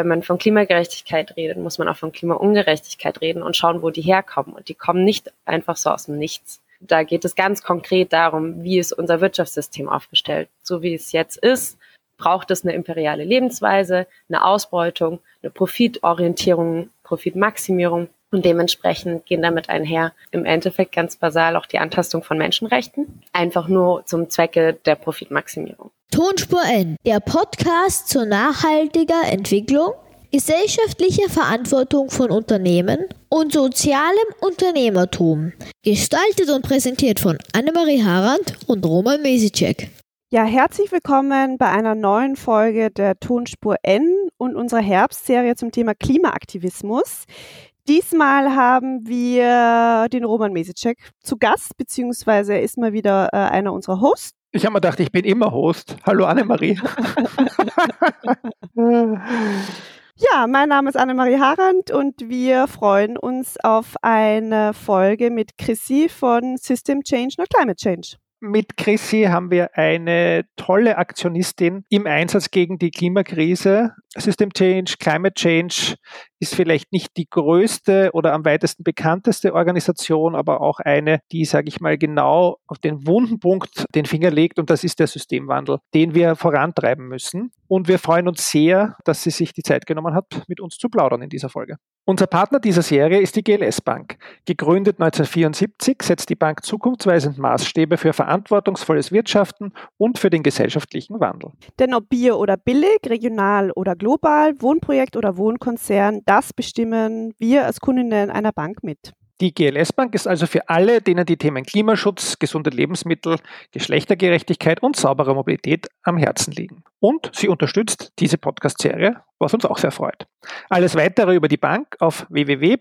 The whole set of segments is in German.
wenn man von Klimagerechtigkeit redet, muss man auch von Klimaungerechtigkeit reden und schauen, wo die herkommen. Und die kommen nicht einfach so aus dem Nichts. Da geht es ganz konkret darum, wie ist unser Wirtschaftssystem aufgestellt. So wie es jetzt ist, braucht es eine imperiale Lebensweise, eine Ausbeutung, eine Profitorientierung, Profitmaximierung. Und dementsprechend gehen damit einher im Endeffekt ganz basal auch die Antastung von Menschenrechten, einfach nur zum Zwecke der Profitmaximierung. Tonspur N, der Podcast zur nachhaltiger Entwicklung, gesellschaftlicher Verantwortung von Unternehmen und sozialem Unternehmertum. Gestaltet und präsentiert von Annemarie Harand und Roman Mesicek. Ja, herzlich willkommen bei einer neuen Folge der Tonspur N und unserer Herbstserie zum Thema Klimaaktivismus. Diesmal haben wir den Roman Mesicek zu Gast, beziehungsweise er ist mal wieder äh, einer unserer Hosts. Ich habe mir gedacht, ich bin immer Host. Hallo Annemarie. ja, mein Name ist Annemarie Harand und wir freuen uns auf eine Folge mit Chrissy von System Change, not Climate Change. Mit Chrissy haben wir eine tolle Aktionistin im Einsatz gegen die Klimakrise. System Change, Climate Change ist vielleicht nicht die größte oder am weitesten bekannteste Organisation, aber auch eine, die, sage ich mal, genau auf den wunden Punkt den Finger legt und das ist der Systemwandel, den wir vorantreiben müssen. Und wir freuen uns sehr, dass sie sich die Zeit genommen hat, mit uns zu plaudern in dieser Folge. Unser Partner dieser Serie ist die GLS Bank. Gegründet 1974 setzt die Bank zukunftsweisend Maßstäbe für verantwortungsvolles Wirtschaften und für den gesellschaftlichen Wandel. Denn ob Bier oder billig, regional oder global, Wohnprojekt oder Wohnkonzern, das bestimmen wir als Kundinnen einer Bank mit. Die GLS Bank ist also für alle, denen die Themen Klimaschutz, gesunde Lebensmittel, Geschlechtergerechtigkeit und saubere Mobilität am Herzen liegen. Und sie unterstützt diese Podcast-Serie, was uns auch sehr freut. Alles weitere über die Bank auf www.gls.de.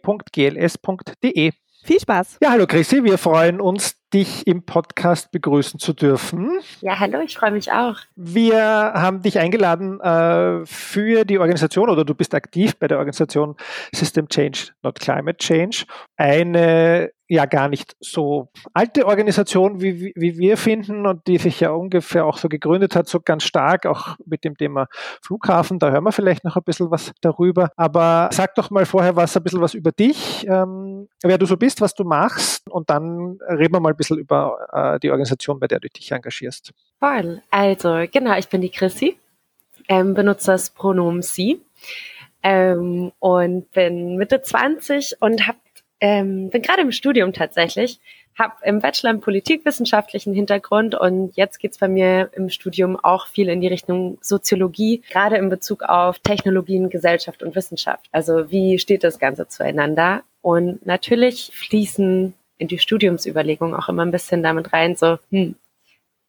Viel Spaß. Ja, hallo Chrissy, wir freuen uns, dich im Podcast begrüßen zu dürfen. Ja, hallo, ich freue mich auch. Wir haben dich eingeladen äh, für die Organisation oder du bist aktiv bei der Organisation System Change, not Climate Change. Eine ja gar nicht so alte Organisation, wie, wie wir finden und die sich ja ungefähr auch so gegründet hat, so ganz stark, auch mit dem Thema Flughafen. Da hören wir vielleicht noch ein bisschen was darüber. Aber sag doch mal vorher was, ein bisschen was über dich, ähm, wer du so bist, was du machst und dann reden wir mal bisschen über äh, die Organisation, bei der du dich engagierst. Voll. Also, genau, ich bin die Chrissy, ähm, benutze das Pronomen sie ähm, und bin Mitte 20 und habe ähm, bin gerade im Studium tatsächlich, habe im Bachelor im politikwissenschaftlichen Hintergrund und jetzt geht's bei mir im Studium auch viel in die Richtung Soziologie, gerade in Bezug auf Technologien, Gesellschaft und Wissenschaft. Also wie steht das Ganze zueinander? Und natürlich fließen in die Studiumsüberlegung auch immer ein bisschen damit rein, so, hm,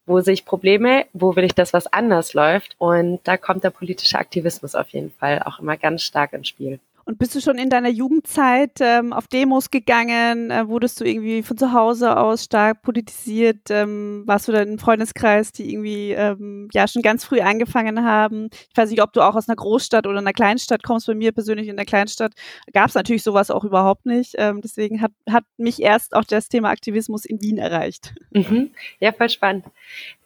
wo sehe ich Probleme, wo will ich, dass was anders läuft? Und da kommt der politische Aktivismus auf jeden Fall auch immer ganz stark ins Spiel. Und bist du schon in deiner Jugendzeit ähm, auf Demos gegangen? Äh, wurdest du irgendwie von zu Hause aus stark politisiert? Ähm, warst du da in einem Freundeskreis, die irgendwie ähm, ja schon ganz früh angefangen haben? Ich weiß nicht, ob du auch aus einer Großstadt oder einer Kleinstadt kommst. Bei mir persönlich in der Kleinstadt gab es natürlich sowas auch überhaupt nicht. Ähm, deswegen hat, hat mich erst auch das Thema Aktivismus in Wien erreicht. Mhm. Ja, voll spannend.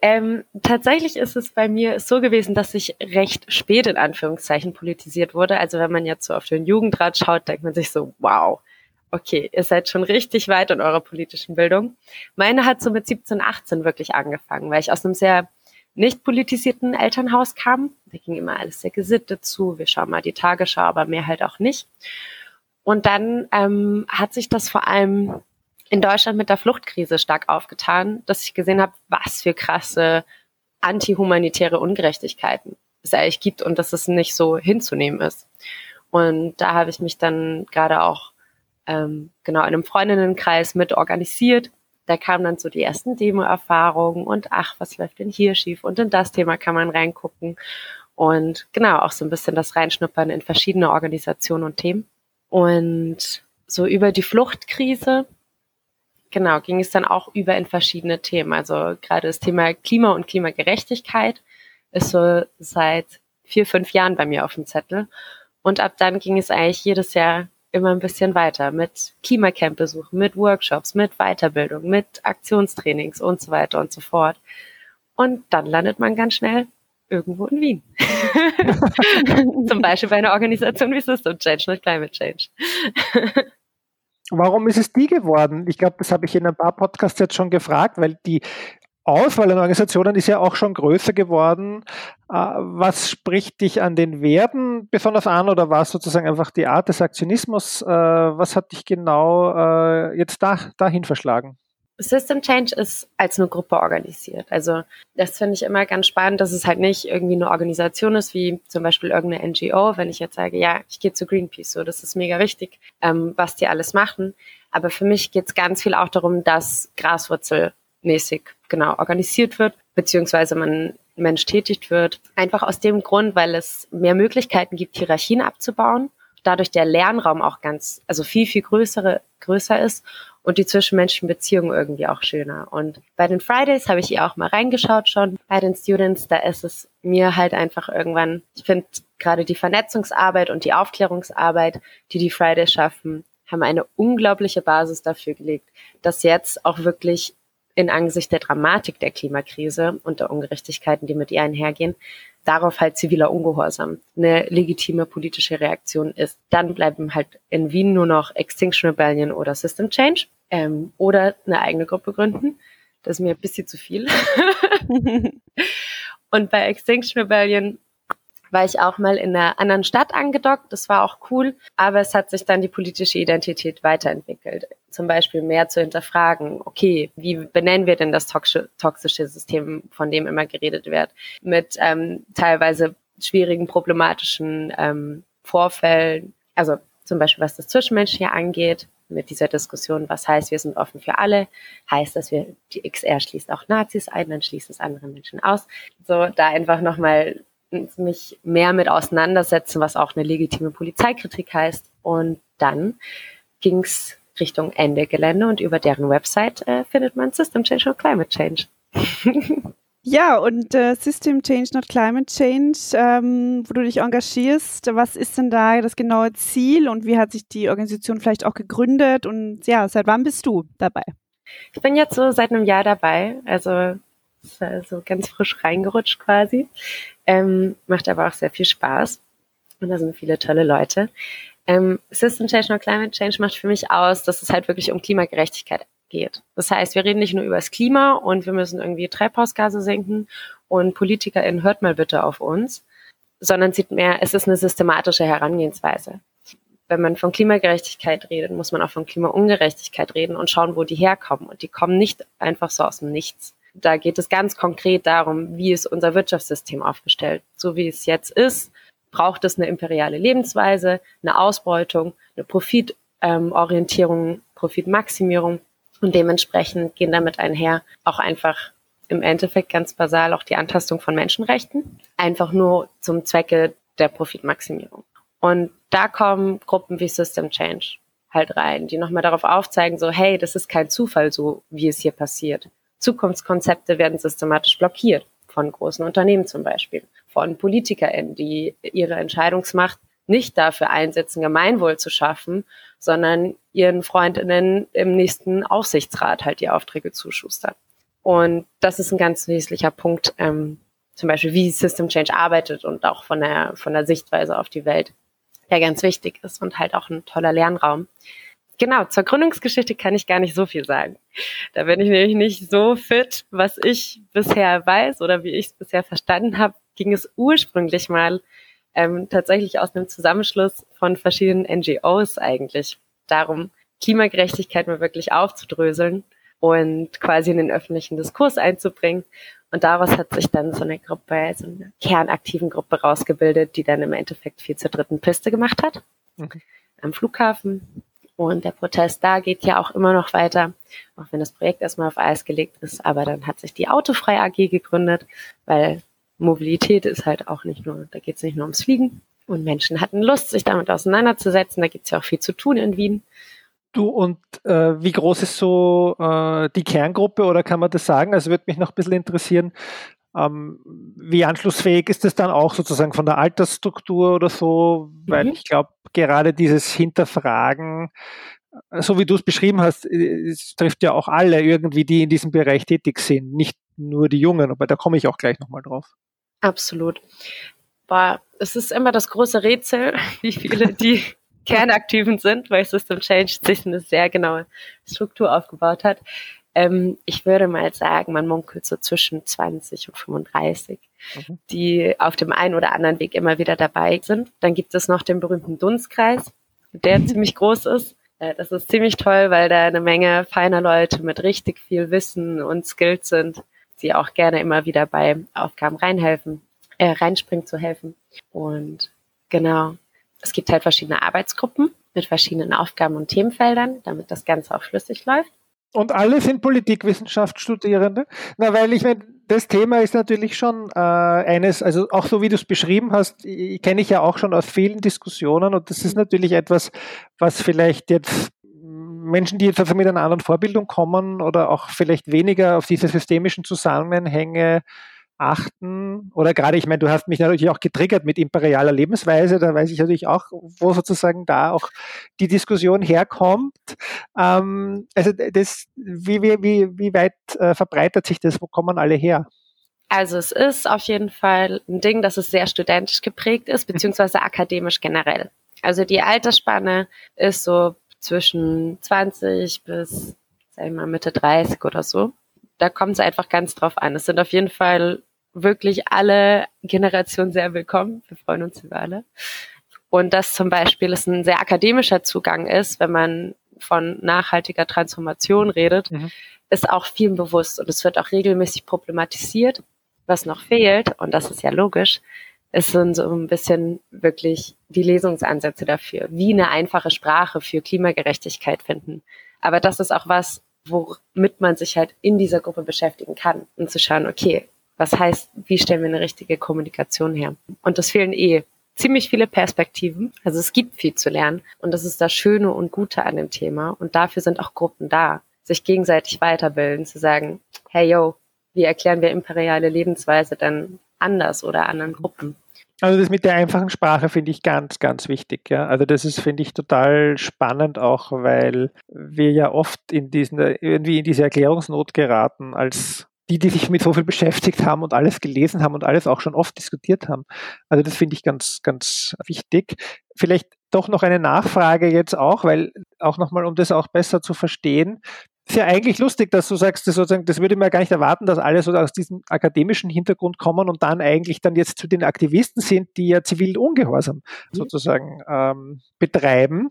Ähm, tatsächlich ist es bei mir so gewesen, dass ich recht spät in Anführungszeichen politisiert wurde. Also wenn man jetzt so auf den Jugendrat schaut, denkt man sich so, wow, okay, ihr seid schon richtig weit in eurer politischen Bildung. Meine hat so mit 17, 18 wirklich angefangen, weil ich aus einem sehr nicht politisierten Elternhaus kam. Da ging immer alles sehr gesittet zu. Wir schauen mal die Tagesschau, aber mehr halt auch nicht. Und dann ähm, hat sich das vor allem in Deutschland mit der Fluchtkrise stark aufgetan, dass ich gesehen habe, was für krasse antihumanitäre Ungerechtigkeiten es eigentlich gibt und dass es nicht so hinzunehmen ist. Und da habe ich mich dann gerade auch ähm, genau in einem Freundinnenkreis mit organisiert. Da kamen dann so die ersten Demo-Erfahrungen und ach, was läuft denn hier schief? Und in das Thema kann man reingucken. Und genau, auch so ein bisschen das Reinschnuppern in verschiedene Organisationen und Themen. Und so über die Fluchtkrise genau, ging es dann auch über in verschiedene Themen. Also gerade das Thema Klima und Klimagerechtigkeit ist so seit vier, fünf Jahren bei mir auf dem Zettel. Und ab dann ging es eigentlich jedes Jahr immer ein bisschen weiter mit Klimacamp-Besuchen, mit Workshops, mit Weiterbildung, mit Aktionstrainings und so weiter und so fort. Und dann landet man ganz schnell irgendwo in Wien. Zum Beispiel bei einer Organisation wie System Change, nicht Climate Change. Warum ist es die geworden? Ich glaube, das habe ich in ein paar Podcasts jetzt schon gefragt, weil die Auswahl an Organisationen ist ja auch schon größer geworden. Äh, was spricht dich an den Werten besonders an oder war es sozusagen einfach die Art des Aktionismus? Äh, was hat dich genau äh, jetzt da, dahin verschlagen? System Change ist als eine Gruppe organisiert. Also das finde ich immer ganz spannend, dass es halt nicht irgendwie eine Organisation ist, wie zum Beispiel irgendeine NGO, wenn ich jetzt sage, ja, ich gehe zu Greenpeace, so das ist mega wichtig, ähm, was die alles machen. Aber für mich geht es ganz viel auch darum, dass graswurzelmäßig genau organisiert wird, beziehungsweise man Mensch tätigt wird. Einfach aus dem Grund, weil es mehr Möglichkeiten gibt, Hierarchien abzubauen dadurch der Lernraum auch ganz, also viel, viel größere, größer ist und die zwischenmenschlichen Beziehungen irgendwie auch schöner. Und bei den Fridays habe ich hier auch mal reingeschaut schon. Bei den Students, da ist es mir halt einfach irgendwann, ich finde gerade die Vernetzungsarbeit und die Aufklärungsarbeit, die die Fridays schaffen, haben eine unglaubliche Basis dafür gelegt, dass jetzt auch wirklich in Angesicht der Dramatik der Klimakrise und der Ungerechtigkeiten, die mit ihr einhergehen, darauf halt ziviler Ungehorsam eine legitime politische Reaktion ist. Dann bleiben halt in Wien nur noch Extinction Rebellion oder System Change ähm, oder eine eigene Gruppe gründen. Das ist mir ein bisschen zu viel. und bei Extinction Rebellion war ich auch mal in einer anderen Stadt angedockt. Das war auch cool. Aber es hat sich dann die politische Identität weiterentwickelt. Zum Beispiel mehr zu hinterfragen, okay, wie benennen wir denn das toxische System, von dem immer geredet wird? Mit ähm, teilweise schwierigen, problematischen ähm, Vorfällen. Also zum Beispiel, was das Zwischenmenschliche angeht, mit dieser Diskussion, was heißt, wir sind offen für alle, heißt, dass wir die XR schließt auch Nazis ein, dann schließt es andere Menschen aus. So, da einfach nochmal mich mehr mit auseinandersetzen, was auch eine legitime Polizeikritik heißt. Und dann ging es Richtung Ende Gelände und über deren Website äh, findet man System Change und Climate Change. ja, und äh, System Change, not Climate Change, ähm, wo du dich engagierst, was ist denn da das genaue Ziel und wie hat sich die Organisation vielleicht auch gegründet und ja, seit wann bist du dabei? Ich bin jetzt so seit einem Jahr dabei, also so ganz frisch reingerutscht quasi. Ähm, macht aber auch sehr viel Spaß. Und da sind viele tolle Leute. Ähm, System Change und Climate Change macht für mich aus, dass es halt wirklich um Klimagerechtigkeit geht. Das heißt, wir reden nicht nur über das Klima und wir müssen irgendwie Treibhausgase senken und PolitikerInnen hört mal bitte auf uns, sondern sieht mehr, es ist eine systematische Herangehensweise. Wenn man von Klimagerechtigkeit redet, muss man auch von Klimaungerechtigkeit reden und schauen, wo die herkommen. Und die kommen nicht einfach so aus dem Nichts. Da geht es ganz konkret darum, wie ist unser Wirtschaftssystem aufgestellt. So wie es jetzt ist, braucht es eine imperiale Lebensweise, eine Ausbeutung, eine Profitorientierung, Profitmaximierung und dementsprechend gehen damit einher auch einfach im Endeffekt ganz basal auch die Antastung von Menschenrechten, einfach nur zum Zwecke der Profitmaximierung. Und da kommen Gruppen wie System Change halt rein, die nochmal darauf aufzeigen, so, hey, das ist kein Zufall, so wie es hier passiert. Zukunftskonzepte werden systematisch blockiert von großen Unternehmen zum Beispiel, von PolitikerInnen, die ihre Entscheidungsmacht nicht dafür einsetzen, Gemeinwohl zu schaffen, sondern ihren Freundinnen im nächsten Aufsichtsrat halt die Aufträge zuschustern. Und das ist ein ganz wesentlicher Punkt, ähm, zum Beispiel wie System Change arbeitet und auch von der, von der Sichtweise auf die Welt, der ganz wichtig ist und halt auch ein toller Lernraum. Genau, zur Gründungsgeschichte kann ich gar nicht so viel sagen. Da bin ich nämlich nicht so fit. Was ich bisher weiß oder wie ich es bisher verstanden habe, ging es ursprünglich mal ähm, tatsächlich aus einem Zusammenschluss von verschiedenen NGOs eigentlich darum, Klimagerechtigkeit mal wirklich aufzudröseln und quasi in den öffentlichen Diskurs einzubringen. Und daraus hat sich dann so eine Gruppe, so eine kernaktiven Gruppe rausgebildet, die dann im Endeffekt viel zur dritten Piste gemacht hat. Okay. Am Flughafen und der Protest da geht ja auch immer noch weiter, auch wenn das Projekt erstmal auf Eis gelegt ist. Aber dann hat sich die Autofrei AG gegründet, weil Mobilität ist halt auch nicht nur, da geht es nicht nur ums Fliegen. Und Menschen hatten Lust, sich damit auseinanderzusetzen. Da gibt es ja auch viel zu tun in Wien. Du, und äh, wie groß ist so äh, die Kerngruppe oder kann man das sagen? Also würde mich noch ein bisschen interessieren, wie anschlussfähig ist es dann auch sozusagen von der Altersstruktur oder so? Weil mhm. ich glaube, gerade dieses Hinterfragen, äh, so wie du es beschrieben hast, es trifft ja auch alle irgendwie, die in diesem Bereich tätig sind, nicht nur die Jungen, aber da komme ich auch gleich nochmal drauf. Absolut. Boah, es ist immer das große Rätsel, wie viele die Kernaktiven sind, weil System Change sich eine sehr genaue Struktur aufgebaut hat. Ähm, ich würde mal sagen, man munkelt so zwischen 20 und 35, mhm. die auf dem einen oder anderen Weg immer wieder dabei sind. Dann gibt es noch den berühmten Dunstkreis, der ziemlich groß ist. Äh, das ist ziemlich toll, weil da eine Menge feiner Leute mit richtig viel Wissen und Skills sind, die auch gerne immer wieder bei Aufgaben reinhelfen, äh, reinspringen zu helfen. Und genau, es gibt halt verschiedene Arbeitsgruppen mit verschiedenen Aufgaben und Themenfeldern, damit das Ganze auch flüssig läuft. Und alle sind Politikwissenschaft-Studierende? Na, weil ich meine, das Thema ist natürlich schon äh, eines, also auch so wie du es beschrieben hast, kenne ich ja auch schon aus vielen Diskussionen und das ist natürlich etwas, was vielleicht jetzt Menschen, die jetzt also mit einer anderen Vorbildung kommen oder auch vielleicht weniger auf diese systemischen Zusammenhänge achten oder gerade, ich meine, du hast mich natürlich auch getriggert mit imperialer Lebensweise, da weiß ich natürlich auch, wo sozusagen da auch die Diskussion herkommt. Ähm, also das, wie, wie, wie, weit äh, verbreitet sich das, wo kommen alle her? Also es ist auf jeden Fall ein Ding, dass es sehr studentisch geprägt ist, beziehungsweise akademisch generell. Also die Altersspanne ist so zwischen 20 bis, sag ich mal, Mitte 30 oder so da kommt es einfach ganz drauf an. Es sind auf jeden Fall wirklich alle Generationen sehr willkommen. Wir freuen uns über alle. Und dass zum Beispiel es ein sehr akademischer Zugang ist, wenn man von nachhaltiger Transformation redet, mhm. ist auch vielen bewusst und es wird auch regelmäßig problematisiert. Was noch fehlt, und das ist ja logisch, es sind so ein bisschen wirklich die Lesungsansätze dafür, wie eine einfache Sprache für Klimagerechtigkeit finden. Aber das ist auch was, womit man sich halt in dieser Gruppe beschäftigen kann und zu schauen, okay, was heißt, wie stellen wir eine richtige Kommunikation her? Und das fehlen eh ziemlich viele Perspektiven. Also es gibt viel zu lernen und das ist das Schöne und Gute an dem Thema. Und dafür sind auch Gruppen da, sich gegenseitig weiterbilden, zu sagen, hey yo, wie erklären wir imperiale Lebensweise dann anders oder anderen Gruppen? Also das mit der einfachen Sprache finde ich ganz, ganz wichtig. Ja. Also das ist, finde ich, total spannend auch, weil wir ja oft in diesen, irgendwie in diese Erklärungsnot geraten als die, die sich mit so viel beschäftigt haben und alles gelesen haben und alles auch schon oft diskutiert haben. Also das finde ich ganz, ganz wichtig. Vielleicht doch noch eine Nachfrage jetzt auch, weil auch nochmal, um das auch besser zu verstehen, ist ja eigentlich lustig, dass du sagst, das, sozusagen, das würde man ja gar nicht erwarten, dass alle so aus diesem akademischen Hintergrund kommen und dann eigentlich dann jetzt zu den Aktivisten sind, die ja zivilen Ungehorsam mhm. sozusagen ähm, betreiben.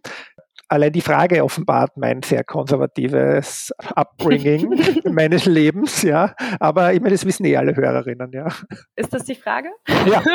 Allein die Frage offenbart mein sehr konservatives Upbringing meines Lebens, ja. Aber ich meine, das wissen eh alle Hörerinnen, ja. Ist das die Frage? Ja.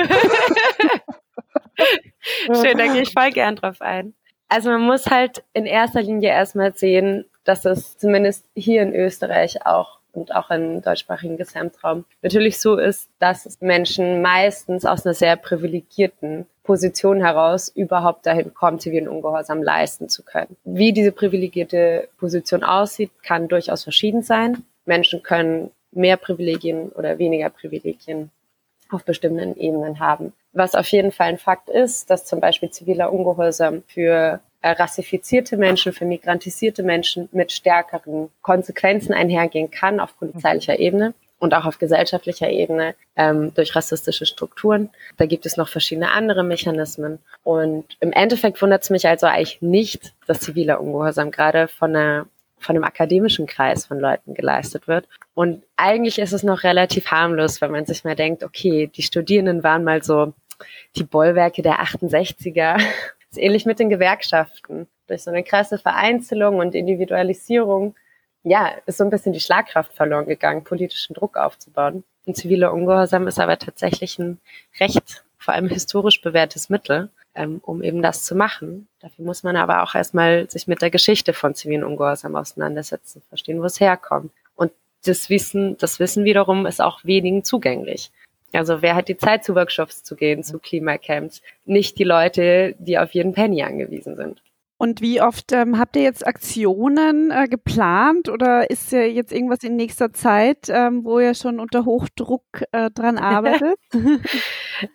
Schön, da gehe ich voll gern drauf ein. Also man muss halt in erster Linie erstmal sehen, dass es zumindest hier in Österreich auch und auch im deutschsprachigen Gesamtraum natürlich so ist, dass Menschen meistens aus einer sehr privilegierten Position heraus überhaupt dahin kommen, zivilen Ungehorsam leisten zu können. Wie diese privilegierte Position aussieht, kann durchaus verschieden sein. Menschen können mehr Privilegien oder weniger Privilegien auf bestimmten Ebenen haben. Was auf jeden Fall ein Fakt ist, dass zum Beispiel ziviler Ungehorsam für äh, rassifizierte Menschen, für migrantisierte Menschen mit stärkeren Konsequenzen einhergehen kann auf polizeilicher Ebene und auch auf gesellschaftlicher Ebene ähm, durch rassistische Strukturen. Da gibt es noch verschiedene andere Mechanismen. Und im Endeffekt wundert es mich also eigentlich nicht, dass ziviler Ungehorsam gerade von einer von einem akademischen Kreis von Leuten geleistet wird. Und eigentlich ist es noch relativ harmlos, wenn man sich mal denkt, okay, die Studierenden waren mal so die Bollwerke der 68er ist ähnlich mit den Gewerkschaften. Durch so eine krasse Vereinzelung und Individualisierung, ja, ist so ein bisschen die Schlagkraft verloren gegangen, politischen Druck aufzubauen. Und ziviler Ungehorsam ist aber tatsächlich ein recht, vor allem historisch bewährtes Mittel, ähm, um eben das zu machen. Dafür muss man aber auch erstmal sich mit der Geschichte von zivilen Ungehorsam auseinandersetzen, verstehen, wo es herkommt. Und das Wissen, das Wissen wiederum ist auch wenigen zugänglich. Also wer hat die Zeit, zu Workshops zu gehen, zu Klimacamps? Nicht die Leute, die auf jeden Penny angewiesen sind. Und wie oft ähm, habt ihr jetzt Aktionen äh, geplant oder ist ja jetzt irgendwas in nächster Zeit, ähm, wo ihr schon unter Hochdruck äh, dran arbeitet?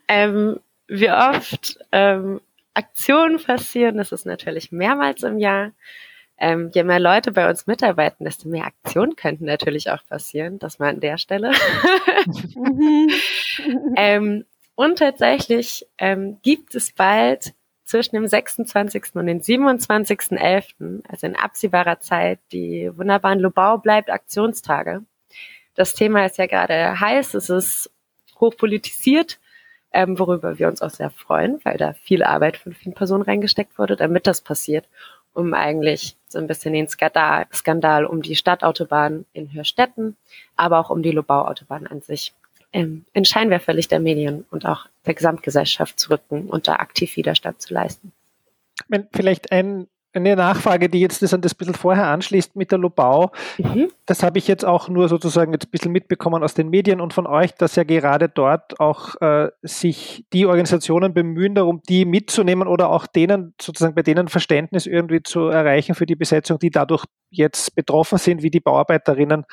ähm, wie oft ähm, Aktionen passieren, das ist natürlich mehrmals im Jahr. Ähm, je mehr Leute bei uns mitarbeiten, desto mehr Aktionen könnten natürlich auch passieren. Das mal an der Stelle. Mhm. ähm, und tatsächlich ähm, gibt es bald zwischen dem 26. und dem 27.11., also in absehbarer Zeit, die wunderbaren Lobau bleibt Aktionstage. Das Thema ist ja gerade heiß, es ist hochpolitisiert, ähm, worüber wir uns auch sehr freuen, weil da viel Arbeit von vielen Personen reingesteckt wurde, damit das passiert, um eigentlich so ein bisschen den Skandal, Skandal um die Stadtautobahn in Hörstetten, aber auch um die Lobau-Autobahn an sich ähm, in Scheinwerferlicht der Medien und auch der Gesamtgesellschaft zu rücken und da aktiv Widerstand zu leisten. Vielleicht ein, eine Nachfrage, die jetzt das an das bisschen vorher anschließt mit der Lobau. Mhm. Das habe ich jetzt auch nur sozusagen jetzt ein bisschen mitbekommen aus den Medien und von euch, dass ja gerade dort auch äh, sich die Organisationen bemühen, darum, die mitzunehmen oder auch denen sozusagen bei denen Verständnis irgendwie zu erreichen für die Besetzung, die dadurch jetzt betroffen sind, wie die Bauarbeiterinnen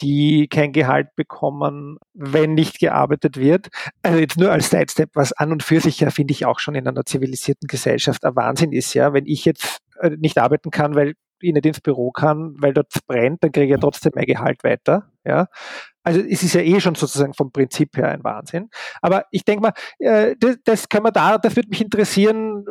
die kein Gehalt bekommen, wenn nicht gearbeitet wird. Also jetzt nur als Sidestep, was an und für sich ja, finde ich, auch schon in einer zivilisierten Gesellschaft ein Wahnsinn ist, ja. Wenn ich jetzt äh, nicht arbeiten kann, weil ich nicht ins Büro kann, weil dort brennt, dann kriege ich ja trotzdem mein Gehalt weiter, ja. Also es ist ja eh schon sozusagen vom Prinzip her ein Wahnsinn. Aber ich denke mal, äh, das, das kann man da, das würde mich interessieren,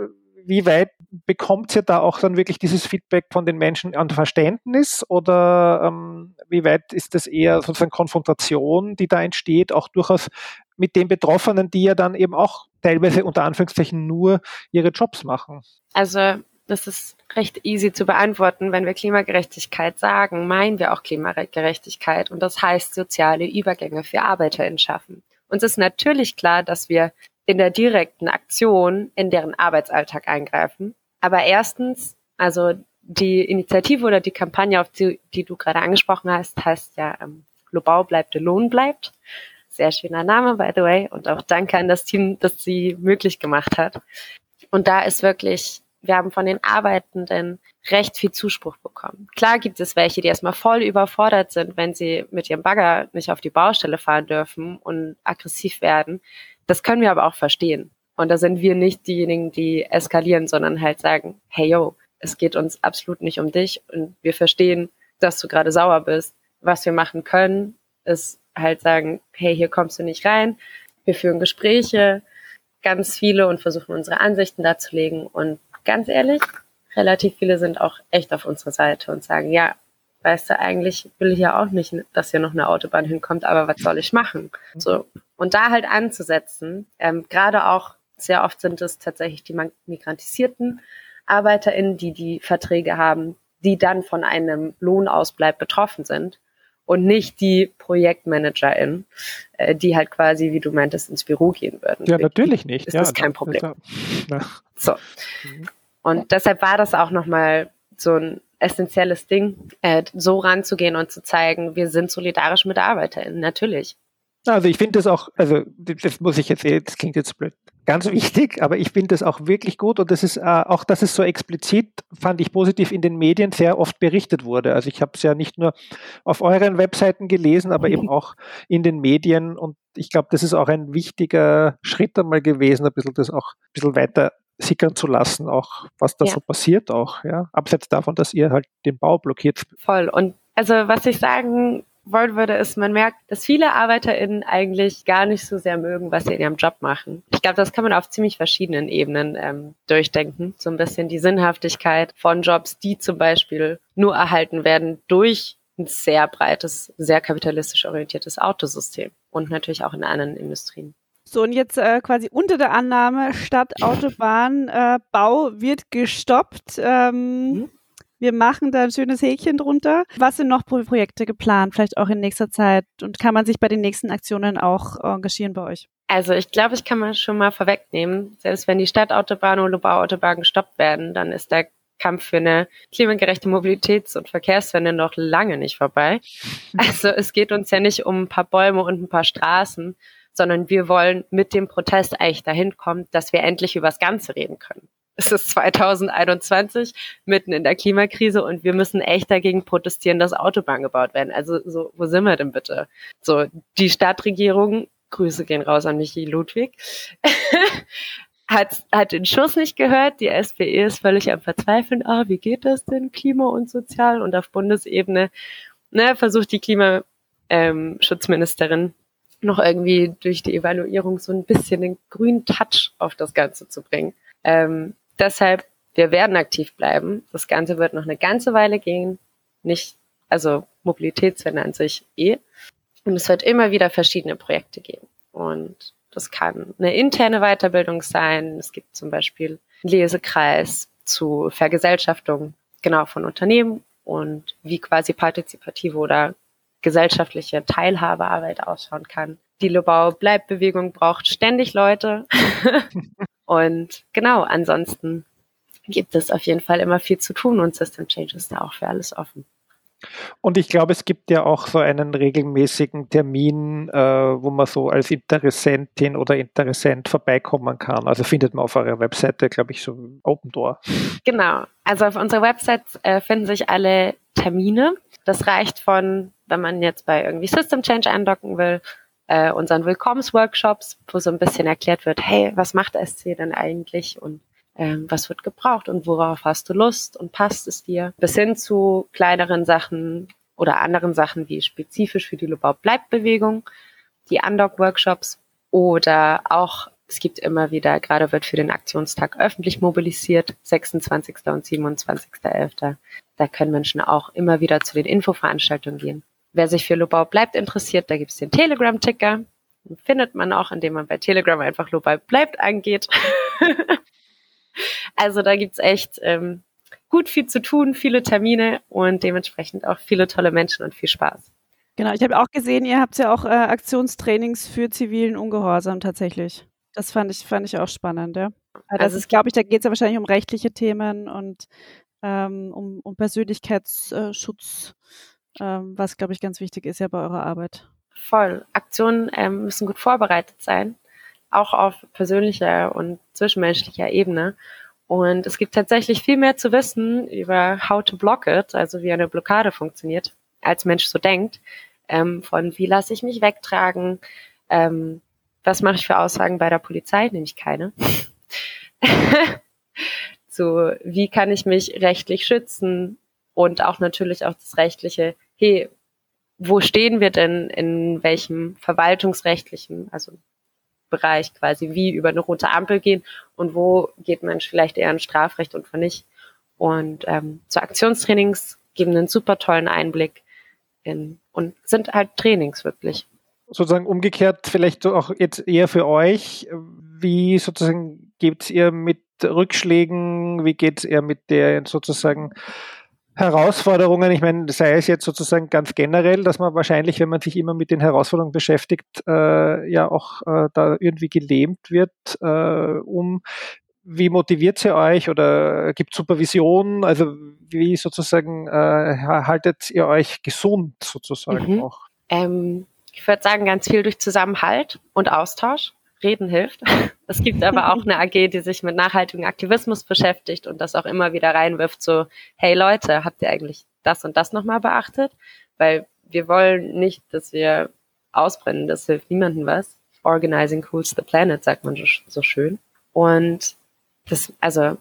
wie weit bekommt ihr da auch dann wirklich dieses Feedback von den Menschen an Verständnis oder ähm, wie weit ist das eher sozusagen Konfrontation, die da entsteht, auch durchaus mit den Betroffenen, die ja dann eben auch teilweise unter Anführungszeichen nur ihre Jobs machen? Also das ist recht easy zu beantworten. Wenn wir Klimagerechtigkeit sagen, meinen wir auch Klimagerechtigkeit und das heißt soziale Übergänge für ArbeiterInnen schaffen. Uns ist natürlich klar, dass wir in der direkten Aktion in deren Arbeitsalltag eingreifen. Aber erstens, also die Initiative oder die Kampagne, auf die, die du gerade angesprochen hast, heißt ja ähm, Global bleibt, der Lohn bleibt. Sehr schöner Name, by the way. Und auch danke an das Team, das sie möglich gemacht hat. Und da ist wirklich, wir haben von den Arbeitenden recht viel Zuspruch bekommen. Klar gibt es welche, die erstmal voll überfordert sind, wenn sie mit ihrem Bagger nicht auf die Baustelle fahren dürfen und aggressiv werden. Das können wir aber auch verstehen. Und da sind wir nicht diejenigen, die eskalieren, sondern halt sagen, hey yo, es geht uns absolut nicht um dich und wir verstehen, dass du gerade sauer bist. Was wir machen können, ist halt sagen, hey, hier kommst du nicht rein. Wir führen Gespräche, ganz viele und versuchen unsere Ansichten darzulegen. Und ganz ehrlich, relativ viele sind auch echt auf unserer Seite und sagen, ja, weißt du, eigentlich will ich ja auch nicht, dass hier noch eine Autobahn hinkommt, aber was soll ich machen? So. Und da halt anzusetzen, ähm, gerade auch sehr oft sind es tatsächlich die migrantisierten ArbeiterInnen, die die Verträge haben, die dann von einem Lohnausbleib betroffen sind und nicht die ProjektmanagerInnen, äh, die halt quasi, wie du meintest, ins Büro gehen würden. Ja, natürlich nicht. Ist ja, das kein Problem. Ja. So. Und deshalb war das auch nochmal so ein essentielles Ding, äh, so ranzugehen und zu zeigen, wir sind solidarisch mit ArbeiterInnen, natürlich. Also ich finde das auch, also das muss ich jetzt, das klingt jetzt blöd, ganz wichtig, aber ich finde das auch wirklich gut und das ist äh, auch, dass es so explizit, fand ich positiv in den Medien sehr oft berichtet wurde. Also ich habe es ja nicht nur auf euren Webseiten gelesen, aber eben auch in den Medien und ich glaube, das ist auch ein wichtiger Schritt einmal gewesen, ein bisschen das auch ein bisschen weiter sickern zu lassen, auch was da ja. so passiert auch, ja. Abseits davon, dass ihr halt den Bau blockiert. Voll. Und also was ich sagen wollen würde, ist, man merkt, dass viele ArbeiterInnen eigentlich gar nicht so sehr mögen, was sie in ihrem Job machen. Ich glaube, das kann man auf ziemlich verschiedenen Ebenen ähm, durchdenken. So ein bisschen die Sinnhaftigkeit von Jobs, die zum Beispiel nur erhalten werden durch ein sehr breites, sehr kapitalistisch orientiertes Autosystem und natürlich auch in anderen Industrien. So, und jetzt äh, quasi unter der Annahme, Stadtautobahnbau äh, wird gestoppt. Ähm, mhm. Wir machen da ein schönes Häkchen drunter. Was sind noch Projekte geplant, vielleicht auch in nächster Zeit? Und kann man sich bei den nächsten Aktionen auch engagieren bei euch? Also ich glaube, ich kann mal schon mal vorwegnehmen, selbst wenn die Stadtautobahn und Lobauautobahn gestoppt werden, dann ist der Kampf für eine klimagerechte Mobilitäts- und Verkehrswende noch lange nicht vorbei. Also es geht uns ja nicht um ein paar Bäume und ein paar Straßen, sondern wir wollen mit dem Protest eigentlich dahin kommen, dass wir endlich über das Ganze reden können. Es ist 2021, mitten in der Klimakrise und wir müssen echt dagegen protestieren, dass Autobahnen gebaut werden. Also so, wo sind wir denn bitte? So, die Stadtregierung, Grüße gehen raus an Michi Ludwig, hat, hat den Schuss nicht gehört. Die SPE ist völlig am Verzweifeln. Ah, wie geht das denn, Klima und Sozial? Und auf Bundesebene ne, versucht die Klimaschutzministerin noch irgendwie durch die Evaluierung so ein bisschen den grünen Touch auf das Ganze zu bringen. Ähm, deshalb, wir werden aktiv bleiben. Das Ganze wird noch eine ganze Weile gehen. Nicht, also Mobilitätswende an sich eh. Und es wird immer wieder verschiedene Projekte geben. Und das kann eine interne Weiterbildung sein. Es gibt zum Beispiel einen Lesekreis zu Vergesellschaftung genau von Unternehmen und wie quasi partizipative oder gesellschaftliche Teilhabearbeit ausschauen kann. Die Lobau-Bleib-Bewegung braucht ständig Leute. und genau, ansonsten gibt es auf jeden Fall immer viel zu tun und System Change ist da auch für alles offen. Und ich glaube, es gibt ja auch so einen regelmäßigen Termin, äh, wo man so als Interessentin oder Interessent vorbeikommen kann. Also findet man auf eurer Webseite, glaube ich, so Open Door. Genau. Also auf unserer Website äh, finden sich alle Termine. Das reicht von, wenn man jetzt bei irgendwie System Change andocken will, äh, unseren Willkommensworkshops, wo so ein bisschen erklärt wird, hey, was macht SC denn eigentlich und ähm, was wird gebraucht und worauf hast du Lust und passt es dir, bis hin zu kleineren Sachen oder anderen Sachen wie spezifisch für die Lobau-Bleibt-Bewegung, die Undock-Workshops oder auch es gibt immer wieder, gerade wird für den Aktionstag öffentlich mobilisiert, 26. und 27.11. Da können Menschen auch immer wieder zu den Infoveranstaltungen gehen. Wer sich für Lobau bleibt interessiert, da gibt es den Telegram-Ticker. Findet man auch, indem man bei Telegram einfach Lobau bleibt angeht. Also da gibt's echt ähm, gut viel zu tun, viele Termine und dementsprechend auch viele tolle Menschen und viel Spaß. Genau, ich habe auch gesehen, ihr habt ja auch äh, Aktionstrainings für zivilen Ungehorsam tatsächlich. Das fand ich, fand ich auch spannend, ja. Also, also ist, glaube ich, da geht es ja wahrscheinlich um rechtliche Themen und ähm, um, um Persönlichkeitsschutz, ähm, was, glaube ich, ganz wichtig ist ja bei eurer Arbeit. Voll. Aktionen ähm, müssen gut vorbereitet sein auch auf persönlicher und zwischenmenschlicher Ebene. Und es gibt tatsächlich viel mehr zu wissen über how to block it, also wie eine Blockade funktioniert, als Mensch so denkt. Ähm, von wie lasse ich mich wegtragen, ähm, was mache ich für Aussagen bei der Polizei, nämlich keine. so, wie kann ich mich rechtlich schützen und auch natürlich auch das rechtliche, hey, wo stehen wir denn in welchem verwaltungsrechtlichen, also Bereich quasi wie über eine rote Ampel gehen und wo geht man vielleicht eher in Strafrecht und wo nicht. Und ähm, zu Aktionstrainings geben einen super tollen Einblick in, und sind halt Trainings wirklich. Sozusagen umgekehrt, vielleicht auch jetzt eher für euch, wie sozusagen geht's ihr mit Rückschlägen, wie geht's ihr mit der sozusagen Herausforderungen, ich meine, sei es jetzt sozusagen ganz generell, dass man wahrscheinlich, wenn man sich immer mit den Herausforderungen beschäftigt, äh, ja auch äh, da irgendwie gelähmt wird, äh, um wie motiviert sie euch oder gibt Supervision? Also wie sozusagen äh, haltet ihr euch gesund sozusagen mhm. auch? Ähm, ich würde sagen, ganz viel durch Zusammenhalt und Austausch. Reden hilft. Es gibt aber auch eine AG, die sich mit nachhaltigem Aktivismus beschäftigt und das auch immer wieder reinwirft, so, hey Leute, habt ihr eigentlich das und das nochmal beachtet? Weil wir wollen nicht, dass wir ausbrennen, das hilft niemandem was. Organizing cools the planet, sagt man so schön. Und das, also,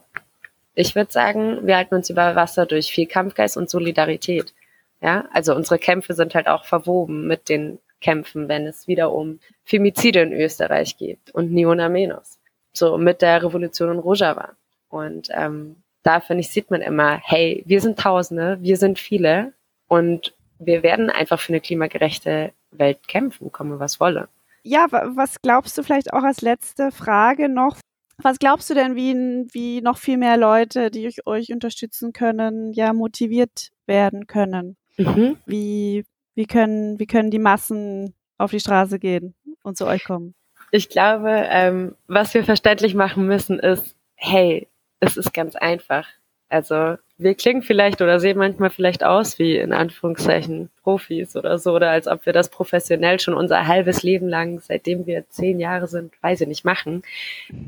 ich würde sagen, wir halten uns über Wasser durch viel Kampfgeist und Solidarität. Ja, also unsere Kämpfe sind halt auch verwoben mit den kämpfen, wenn es wieder um Femizide in Österreich geht und Niona Menos. So mit der Revolution in Rojava. Und ähm, da finde ich, sieht man immer, hey, wir sind Tausende, wir sind viele und wir werden einfach für eine klimagerechte Welt kämpfen, komme was wolle. Ja, was glaubst du vielleicht auch als letzte Frage noch? Was glaubst du denn, wie, wie noch viel mehr Leute, die euch, euch unterstützen können, ja, motiviert werden können? Mhm. Wie wie können, wie können die Massen auf die Straße gehen und zu euch kommen? Ich glaube, ähm, was wir verständlich machen müssen, ist, hey, es ist ganz einfach. Also wir klingen vielleicht oder sehen manchmal vielleicht aus wie in Anführungszeichen Profis oder so, oder als ob wir das professionell schon unser halbes Leben lang, seitdem wir zehn Jahre sind, weiß ich nicht, machen.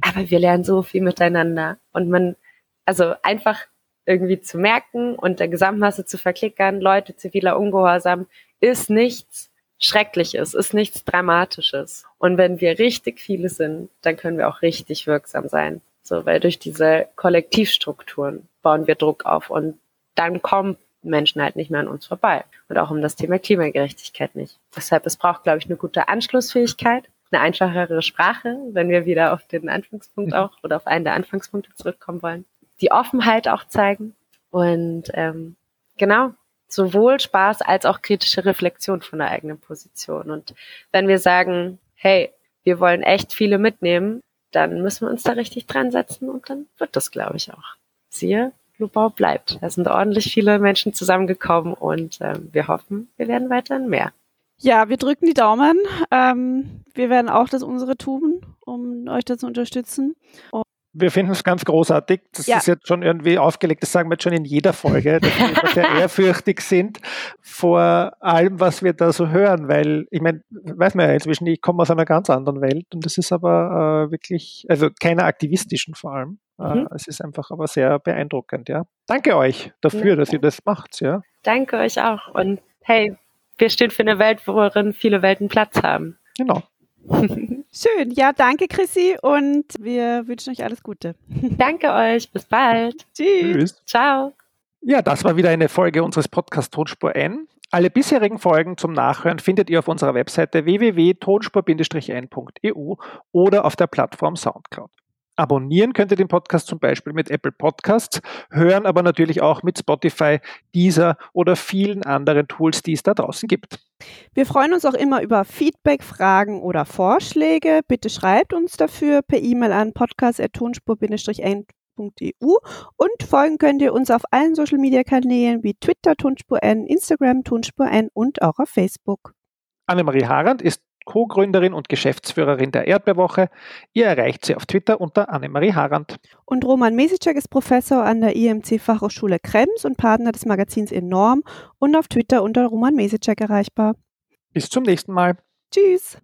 Aber wir lernen so viel miteinander. Und man, also einfach irgendwie zu merken und der Gesamtmasse zu verklickern, Leute ziviler Ungehorsam ist nichts, schrecklich ist, ist nichts Dramatisches. Und wenn wir richtig viele sind, dann können wir auch richtig wirksam sein. So, weil durch diese Kollektivstrukturen bauen wir Druck auf und dann kommen Menschen halt nicht mehr an uns vorbei. Und auch um das Thema Klimagerechtigkeit nicht. Deshalb, es braucht, glaube ich, eine gute Anschlussfähigkeit, eine einfachere Sprache, wenn wir wieder auf den Anfangspunkt auch oder auf einen der Anfangspunkte zurückkommen wollen. Die Offenheit auch zeigen und ähm, genau, sowohl Spaß als auch kritische Reflexion von der eigenen Position. Und wenn wir sagen, hey, wir wollen echt viele mitnehmen, dann müssen wir uns da richtig dran setzen und dann wird das, glaube ich, auch. Siehe, Lubau bleibt. Da sind ordentlich viele Menschen zusammengekommen und äh, wir hoffen, wir werden weiterhin mehr. Ja, wir drücken die Daumen. Ähm, wir werden auch das unsere tun, um euch da zu unterstützen. Und wir finden es ganz großartig. Das ja. ist jetzt schon irgendwie aufgelegt, das sagen wir jetzt schon in jeder Folge, dass wir sehr ehrfürchtig sind vor allem, was wir da so hören, weil ich meine, weiß man ja inzwischen, ich komme aus einer ganz anderen Welt und das ist aber äh, wirklich, also keiner aktivistischen vor allem. Äh, mhm. Es ist einfach aber sehr beeindruckend, ja. Danke euch dafür, ja. dass ihr das macht, ja. Danke euch auch und hey, wir stehen für eine Welt, worin viele Welten Platz haben. Genau. Schön. Ja, danke, Chrissy. Und wir wünschen euch alles Gute. Danke euch. Bis bald. Tschüss. Tschüss. Ciao. Ja, das war wieder eine Folge unseres Podcasts Tonspur N. Alle bisherigen Folgen zum Nachhören findet ihr auf unserer Webseite www.tonspur-n.eu oder auf der Plattform Soundcloud. Abonnieren könnt ihr den Podcast zum Beispiel mit Apple Podcasts, hören aber natürlich auch mit Spotify, Deezer oder vielen anderen Tools, die es da draußen gibt. Wir freuen uns auch immer über Feedback, Fragen oder Vorschläge. Bitte schreibt uns dafür per E-Mail an podcast.tonspur-n.eu und folgen könnt ihr uns auf allen Social Media Kanälen wie Twitter Tonspur N, Instagram Tonspur N und auch auf Facebook. Annemarie Harand ist Co-Gründerin und Geschäftsführerin der Erdbeerwoche. Ihr erreicht sie auf Twitter unter Annemarie Harand. Und Roman Mesicek ist Professor an der IMC Fachhochschule Krems und Partner des Magazins Enorm und auf Twitter unter Roman Mesicek erreichbar. Bis zum nächsten Mal. Tschüss.